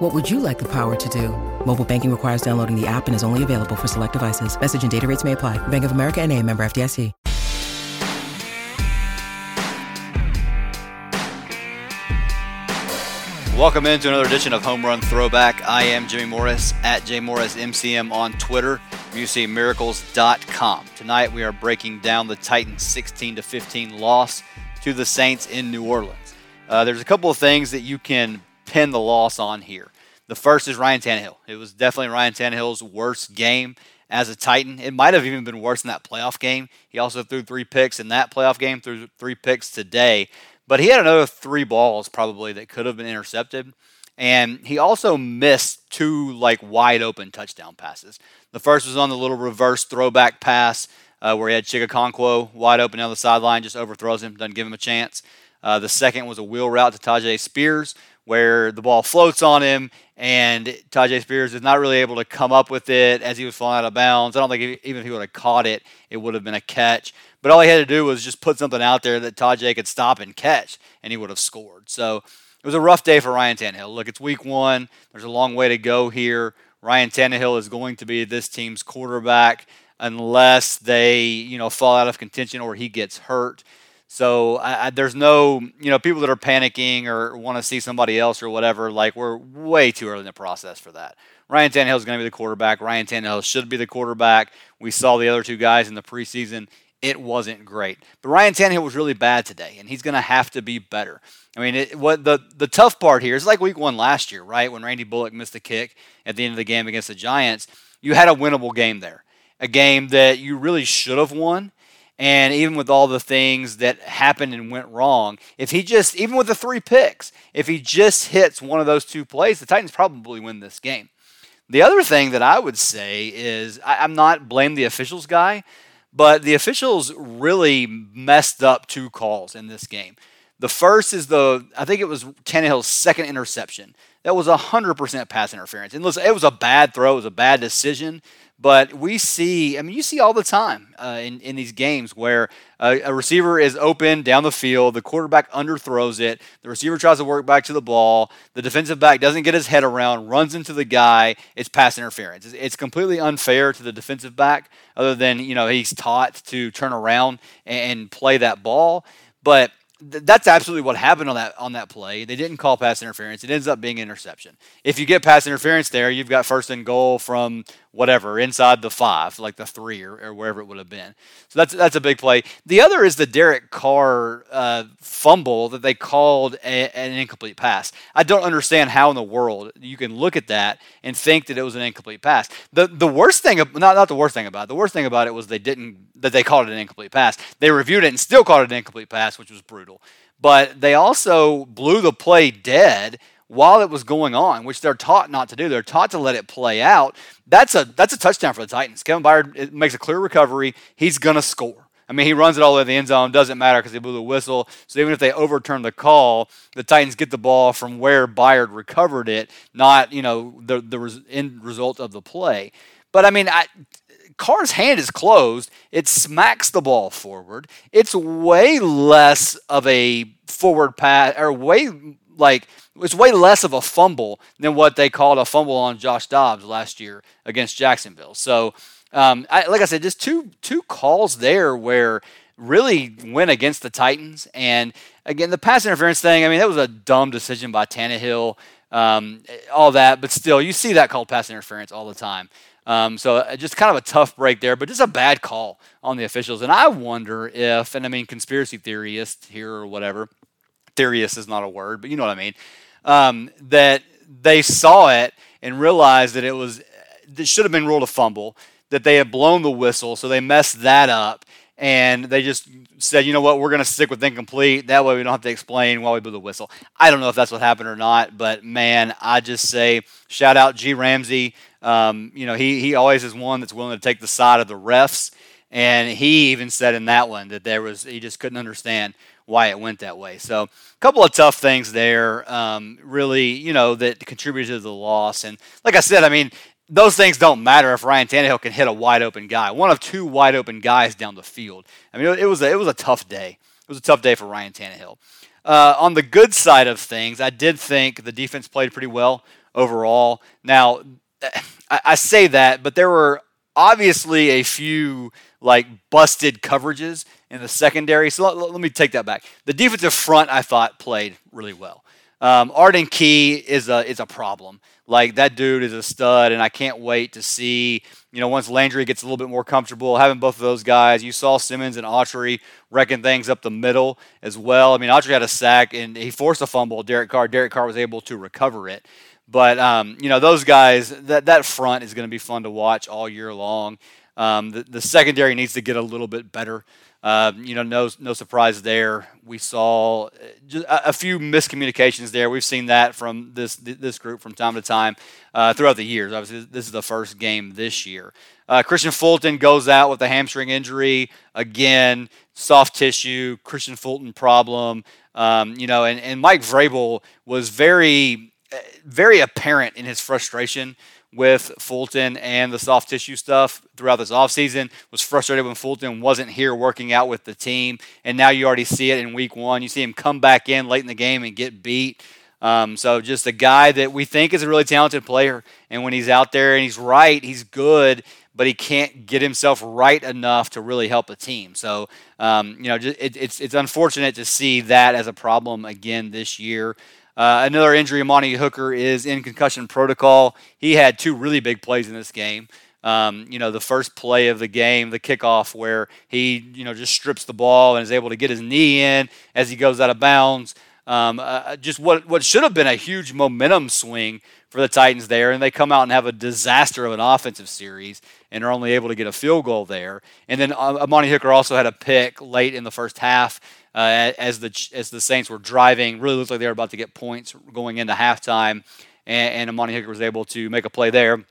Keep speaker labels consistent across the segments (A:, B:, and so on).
A: What would you like the power to do? Mobile banking requires downloading the app and is only available for select devices. Message and data rates may apply. Bank of America and a member FDIC.
B: Welcome into another edition of Home Run Throwback. I am Jimmy Morris at JMorrisMCM on Twitter, musicmiracles.com. Tonight we are breaking down the Titans 16 to 15 loss to the Saints in New Orleans. Uh, there's a couple of things that you can pin the loss on here. The first is Ryan Tannehill. It was definitely Ryan Tannehill's worst game as a Titan. It might have even been worse than that playoff game. He also threw three picks in that playoff game, threw three picks today. But he had another three balls probably that could have been intercepted. And he also missed two like wide open touchdown passes. The first was on the little reverse throwback pass uh, where he had Chig wide open down the sideline, just overthrows him, doesn't give him a chance. Uh, the second was a wheel route to Tyjae Spears where the ball floats on him and Tyjae Spears is not really able to come up with it as he was falling out of bounds. I don't think even if he would have caught it, it would have been a catch. But all he had to do was just put something out there that Tyjae could stop and catch, and he would have scored. So it was a rough day for Ryan Tannehill. Look, it's week one. There's a long way to go here. Ryan Tannehill is going to be this team's quarterback unless they, you know, fall out of contention or he gets hurt. So I, I, there's no, you know, people that are panicking or want to see somebody else or whatever. Like we're way too early in the process for that. Ryan Tannehill is going to be the quarterback. Ryan Tannehill should be the quarterback. We saw the other two guys in the preseason it wasn't great. But Ryan Tannehill was really bad today, and he's going to have to be better. I mean, it, what the the tough part here is like Week One last year, right? When Randy Bullock missed the kick at the end of the game against the Giants, you had a winnable game there, a game that you really should have won. And even with all the things that happened and went wrong, if he just, even with the three picks, if he just hits one of those two plays, the Titans probably win this game. The other thing that I would say is I, am not blame the officials guy, but the officials really messed up two calls in this game. The first is the, I think it was Tannehill's second interception. That was 100% pass interference. And listen, it was a bad throw, it was a bad decision. But we see, I mean, you see all the time uh, in, in these games where a, a receiver is open down the field, the quarterback underthrows it, the receiver tries to work back to the ball, the defensive back doesn't get his head around, runs into the guy, it's pass interference. It's, it's completely unfair to the defensive back, other than, you know, he's taught to turn around and, and play that ball. But that's absolutely what happened on that on that play. They didn't call pass interference. It ends up being interception. If you get pass interference there, you've got first and goal from whatever inside the five, like the three or, or wherever it would have been. So that's that's a big play. The other is the Derek Carr uh, fumble that they called a, an incomplete pass. I don't understand how in the world you can look at that and think that it was an incomplete pass. The the worst thing, not not the worst thing about it. The worst thing about it was they didn't that they called it an incomplete pass. They reviewed it and still called it an incomplete pass, which was brutal. But they also blew the play dead while it was going on, which they're taught not to do. They're taught to let it play out. That's a that's a touchdown for the Titans. Kevin Byard makes a clear recovery. He's gonna score. I mean, he runs it all the way to the end zone. Doesn't matter because they blew the whistle. So even if they overturn the call, the Titans get the ball from where Byard recovered it, not you know the the end result of the play. But I mean, I, Carr's hand is closed. It smacks the ball forward. It's way less of a forward pass, or way like it's way less of a fumble than what they called a fumble on Josh Dobbs last year against Jacksonville. So, um, I, like I said, just two two calls there where really went against the Titans. And again, the pass interference thing. I mean, that was a dumb decision by Tannehill. Um, all that, but still, you see that called pass interference all the time. Um, so uh, just kind of a tough break there, but just a bad call on the officials. And I wonder if, and I mean, conspiracy theorist here or whatever, theorist is not a word, but you know what I mean um, that they saw it and realized that it was it should have been ruled a fumble, that they had blown the whistle, so they messed that up, and they just said, you know what, we're going to stick with incomplete. That way we don't have to explain why we blew the whistle. I don't know if that's what happened or not, but man, I just say shout out G Ramsey. Um, you know, he he always is one that's willing to take the side of the refs And he even said in that one that there was he just couldn't understand why it went that way. So a couple of tough things there, um, really, you know, that contributed to the loss. And like I said, I mean, those things don't matter if Ryan Tannehill can hit a wide open guy, one of two wide open guys down the field. I mean, it was a, it was a tough day. It was a tough day for Ryan Tannehill. Uh, on the good side of things, I did think the defense played pretty well overall. Now, I, say that, but there were obviously a few like busted coverages in the secondary. So let, let, me take that back. The defensive front I thought played really well. Um, Arden Key is a is a problem. Like that dude is a stud, and I can't wait to see. You know, once Landry gets a little bit more comfortable, having both of those guys. You saw Simmons and Autry wrecking things up the middle as well. I mean, Autry had a sack and he forced a fumble. Derek Carr. Derek Carr was able to recover it. But um, you know, those guys, that that front is going to be fun to watch all year long. Um, the, the secondary needs to get a little bit better. Uh, you know, no no surprise there. We saw uh, a, a, few miscommunications there. We've seen that from this this group from time to time uh, throughout the years. Obviously, this is the first game this year. Uh, Kristian Fulton goes out with a hamstring injury again, soft tissue. Kristian Fulton problem. Um, you know, and, and Mike Vrabel was very very apparent in his frustration with Fulton and the soft tissue stuff throughout this offseason. Was frustrated when Fulton wasn't here working out with the team, and now you already see it in week one. You see him come back in late in the game and get beat. Um, so just a guy that we think is a really talented player, and when he's out there and he's right, he's good, but he can't get himself right enough to really help a team. So um, you know, it, it's it's unfortunate to see that as a problem again this year. Uh, another injury, Amani Hooker is in concussion protocol. He had two really big plays in this game. Um, you know, the first play of the game, the kickoff, where he, you know, just strips the ball and is able to get his knee in as he goes out of bounds. Um, uh, just what what should have been a huge momentum swing for the Titans there, and they come out and have a disaster of an offensive series and are only able to get a field goal there. And then uh, Amani Hooker also had a pick late in the first half uh, as the as the Saints were driving. Really looked like they were about to get points going into halftime, and, and Amani Hooker was able to make a play there,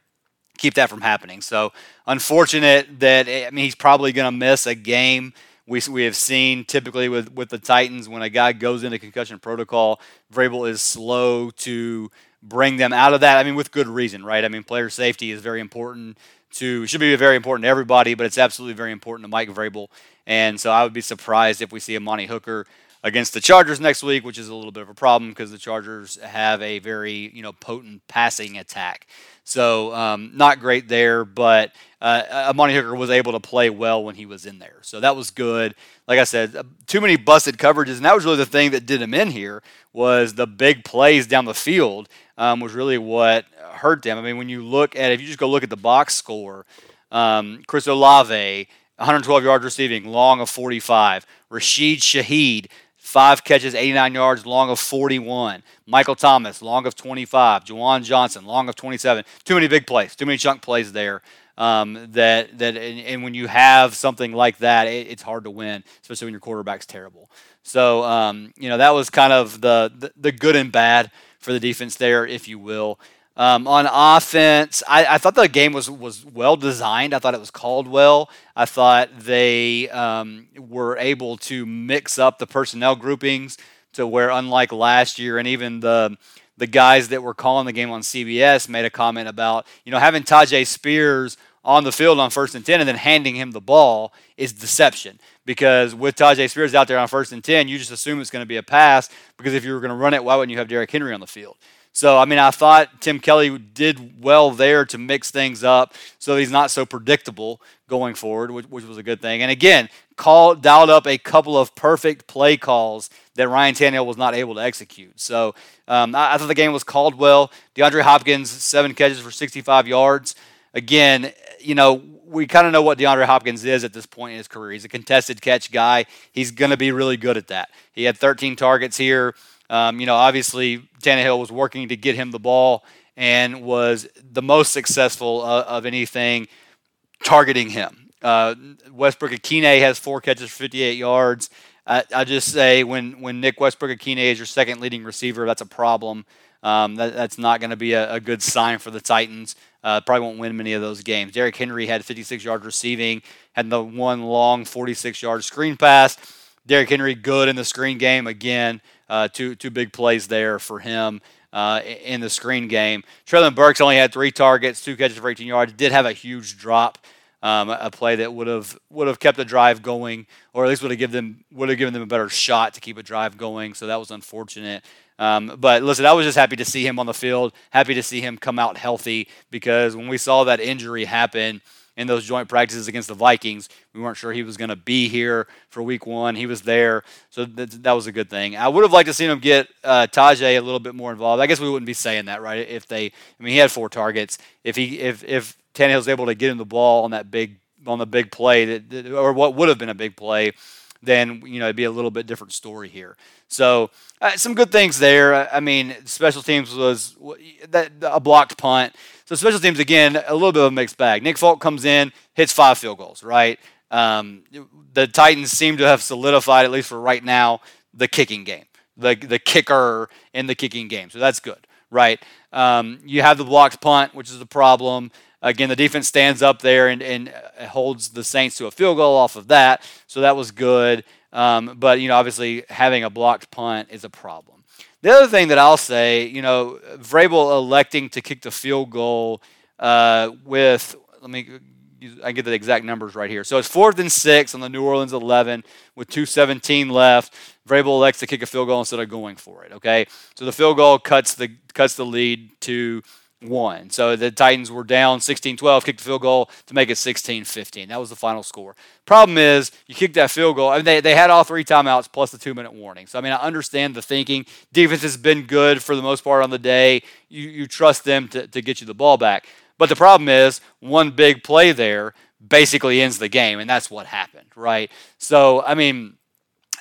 B: keep that from happening. So unfortunate that I mean he's probably going to miss a game. We, we have seen typically with, with the Titans when a guy goes into concussion protocol, Vrabel is slow to bring them out of that. I mean, with good reason, right? I mean, player safety is very important to should be very important to everybody, but it's absolutely very important to Mike Vrabel. And so I would be surprised if we see Amani Hooker against the Chargers next week, which is a little bit of a problem because the Chargers have a very you know potent passing attack. So um, not great there, but uh, Amani Hooker was able to play well when he was in there, so that was good. Like I said, uh, too many busted coverages, and that was really the thing that did him in here was the big plays down the field um, was really what hurt them. I mean, when you look at if you just go look at the box score, um, Chris Olave 112 yards receiving, long of 45. Rashid Shaheed, five catches, 89 yards, long of 41. Michael Thomas, long of 25. Juwan Johnson, long of 27. Too many big plays, too many chunk plays there. Um, that that and, and, when you have something like that, it, it's hard to win, especially when your quarterback's terrible. So um, you know that was kind of the, the the good and bad for the defense there, if you will. Um, on offense, I, I, thought the game was was well designed. I thought it was called well. I thought they um, were able to mix up the personnel groupings to where, unlike last year, and even the the guys that were calling the game on CBS made a comment about you know having Tyjae Spears on the field on first and 10 and then handing him the ball is deception. Because with Tyjae Spears out there on first and 10, you just assume it's going to be a pass because if you were going to run it, why wouldn't you have Derrick Henry on the field? So, I mean, I thought Tim Kelly did well there to mix things up so he's not so predictable going forward, which, which was a good thing. And again, called, dialed up a couple of perfect play calls that Ryan Tannehill was not able to execute. So, um, I, I, thought the game was called well. DeAndre Hopkins, seven catches for 65 yards. Again, you know, we kind of know what DeAndre Hopkins is at this point in his career. He's a contested catch guy. He's going to be really good at that. He had 13 targets here. Um, you know, obviously Tannehill was working to get him the ball and was the most successful uh, of anything targeting him. Uh, Westbrook-Ikhine has four catches for 58 yards. I, I, just say when when Nick Westbrook-Ikhine is your second leading receiver, that's a problem. Um, that, that's not going to be a, a, good sign for the Titans. Uh, probably won't win many of those games. Derrick Henry had 56 yards receiving, had the one long 46 yard screen pass. Derrick Henry good in the screen game again. Uh, two two big plays there for him uh, in the screen game. Treylon Burks only had three targets, two catches for 18 yards. Did have a huge drop, um, a play that would have would have kept the drive going, or at least would have given them would have given them a better shot to keep a drive going. So that was unfortunate. Um, but listen, I was just happy to see him on the field, happy to see him come out healthy because when we saw that injury happen in those joint practices against the Vikings, we weren't sure he was going to be here for week one. He was there, so that, that was a good thing. I would have liked to see him get uh, Tyjae a little bit more involved. I guess we wouldn't be saying that, right? If they, I mean, he had four targets. If he, if if Tannehill's able to get him the ball on that big on the big play that, or what would have been a big play then you know it'd be a little bit different story here. So uh, some good things there. I mean, special teams was that a blocked punt. So special teams again a little bit of a mixed bag. Nick Folk comes in, hits five field goals. Right. Um, the Titans seem to have solidified at least for right now the kicking game, the the kicker in the kicking game. So that's good. Right. Um, you have the blocked punt, which is a problem. Again, the defense stands up there and, and uh, holds the Saints to a field goal off of that, so that was good. Um, but you know, obviously, having a blocked punt is a problem. The other thing that I'll say, you know, Vrabel electing to kick the field goal uh, with let me I get the exact numbers right here. So it's fourth and six on the New Orleans 11 with 2:17 left. Vrabel elects to kick a field goal instead of going for it. Okay, so the field goal cuts the cuts the lead to one. So the Titans were down 16 12, kicked the field goal to make it 16 15. That was the final score. Problem is, you kicked that field goal. I mean, they, they had all three timeouts plus the two minute warning. So, I mean, I understand the thinking. Defense has been good for the most part on the day. You, you trust them to, to get you the ball back. But the problem is, one big play there basically ends the game, and that's what happened, right? So, I mean,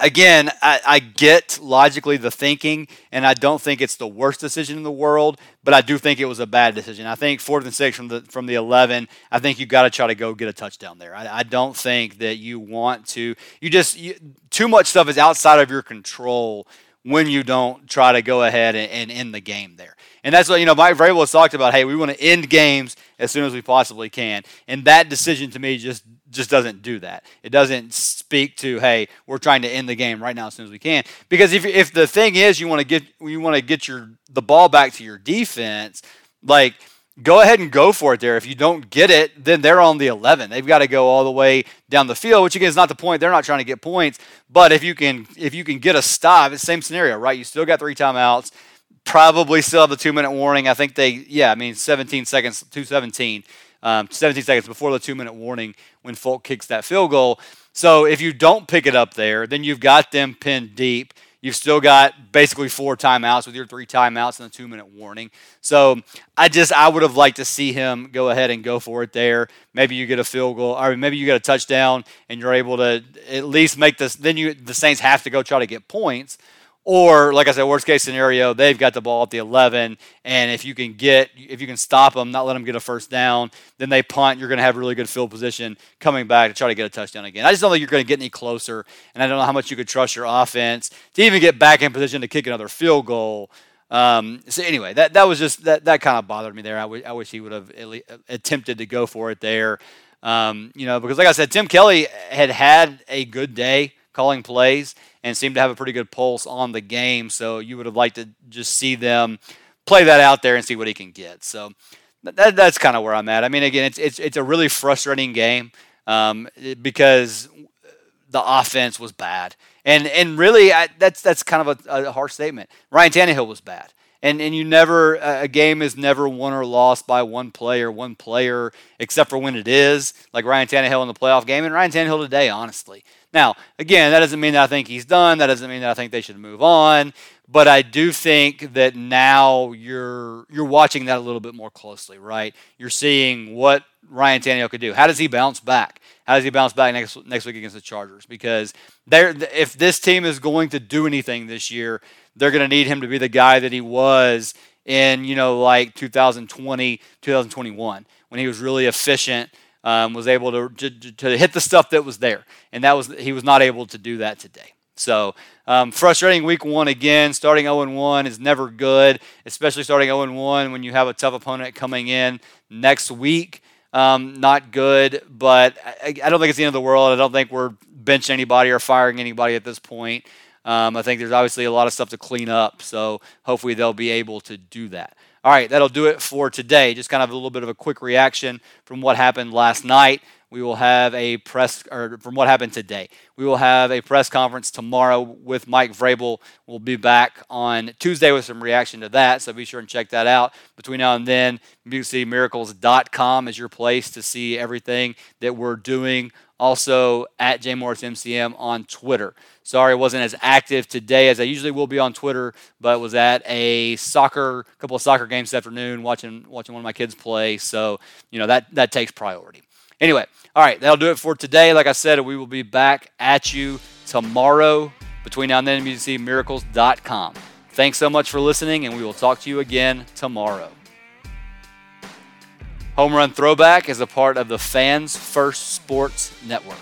B: again, I, I, get logically the thinking, and I don't think it's the worst decision in the world, but I do think it was a bad decision. I think fourth and six from the from the eleven, I think you got to try to go get a touchdown there. I, I, don't think that you want to. You just you, too much stuff is outside of your control when you don't try to go ahead and, and end the game there. And that's what, you know, Mike Vrabel has talked about, hey, we want to end games as soon as we possibly can. And that decision to me just just doesn't do that. It doesn't speak to, hey, we're trying to end the game right now as soon as we can. Because if, if the thing is you want to get you want to get your the ball back to your defense, like go ahead and go for it there. If you don't get it, then they're on the 11. They've got to go all the way down the field, which again is not the point. They're not trying to get points, but if you can if you can get a stop, it's the same scenario, right? You still got three timeouts. Probably still have the two minute warning. I think they, yeah, I mean, 17 seconds, 217 um, 17 seconds before the two minute warning when Folk kicks that field goal. So if you don't pick it up there, then you've got them pinned deep. You've still got basically four timeouts with your three timeouts and a two minute warning. So I just I would have liked to see him go ahead and go for it there. Maybe you get a field goal, or maybe you get a touchdown, and you're able to at least make this. Then you the Saints have to go try to get points. Or, like I said, worst case scenario, they've got the ball at the 11, and if you can get, if you can stop them, not let them get a first down, then they punt. You're going to have really good field position coming back to try to get a touchdown again. I just don't think you're going to get any closer, and I don't know how much you could trust your offense to even get back in position to kick another field goal. Um, so anyway, that that was just that that kind of bothered me there. I, w- I wish he would have attempted to go for it there. Um, you know, because like I said, Tim Kelly had had a good day calling plays and seemed to have a pretty good pulse on the game. So you would have liked to just see them play that out there and see what he can get. So that, that's kind of where I'm at. I mean, again, it's it's it's a really frustrating game um, because the offense was bad, and and really I, that's that's kind of a, a harsh statement. Ryan Tannehill was bad. And, and you never a game is never won or lost by one player, one player, except for when it is like Ryan Tannehill in the playoff game and Ryan Tannehill today. Honestly, now, again, that doesn't mean that I think he's done. That doesn't mean that I think they should move on. But I do think that now you're you're watching that a little bit more closely, right? You're seeing what Ryan Tannehill could do. How does he bounce back? How does he bounce back next next week against the Chargers? Because there, if this team is going to do anything this year, they're going to need him to be the guy that he was in, you know, like 2020, 2021, when he was really efficient um, was able to, to, to hit the stuff that was there, and that was he was not able to do that today. So, um, frustrating week one again. Starting 0 1 is never good, especially starting 0 1 when you have a tough opponent coming in next week. Um, not good, but I, I, don't think it's the end of the world. I don't think we're benching anybody or firing anybody at this point. Um, I think there's obviously a lot of stuff to clean up, so hopefully they'll be able to do that. All right, that'll do it for today. Just kind of a little bit of a quick reaction from what happened last night. We will have a press, or from what happened today. We will have a press conference tomorrow with Mike Vrabel. We'll be back on Tuesday with some reaction to that, so be sure and check that out. Between now and then, MusicCityMiracles.com is your place to see everything that we're doing. Also, at JMorrisMCM on Twitter. Sorry, I wasn't as active today as I usually will be on Twitter, but was at a soccer, couple of soccer games this afternoon, watching watching one of my kids play. So, you know that that takes priority. Anyway, all right, that'll do it for today. Like I said, we will be back at you tomorrow between now and then, musiccitymiracles.com. Thanks so much for listening, and we will talk to you again tomorrow. Home Run Throwback is a part of the Fans First Sports Network.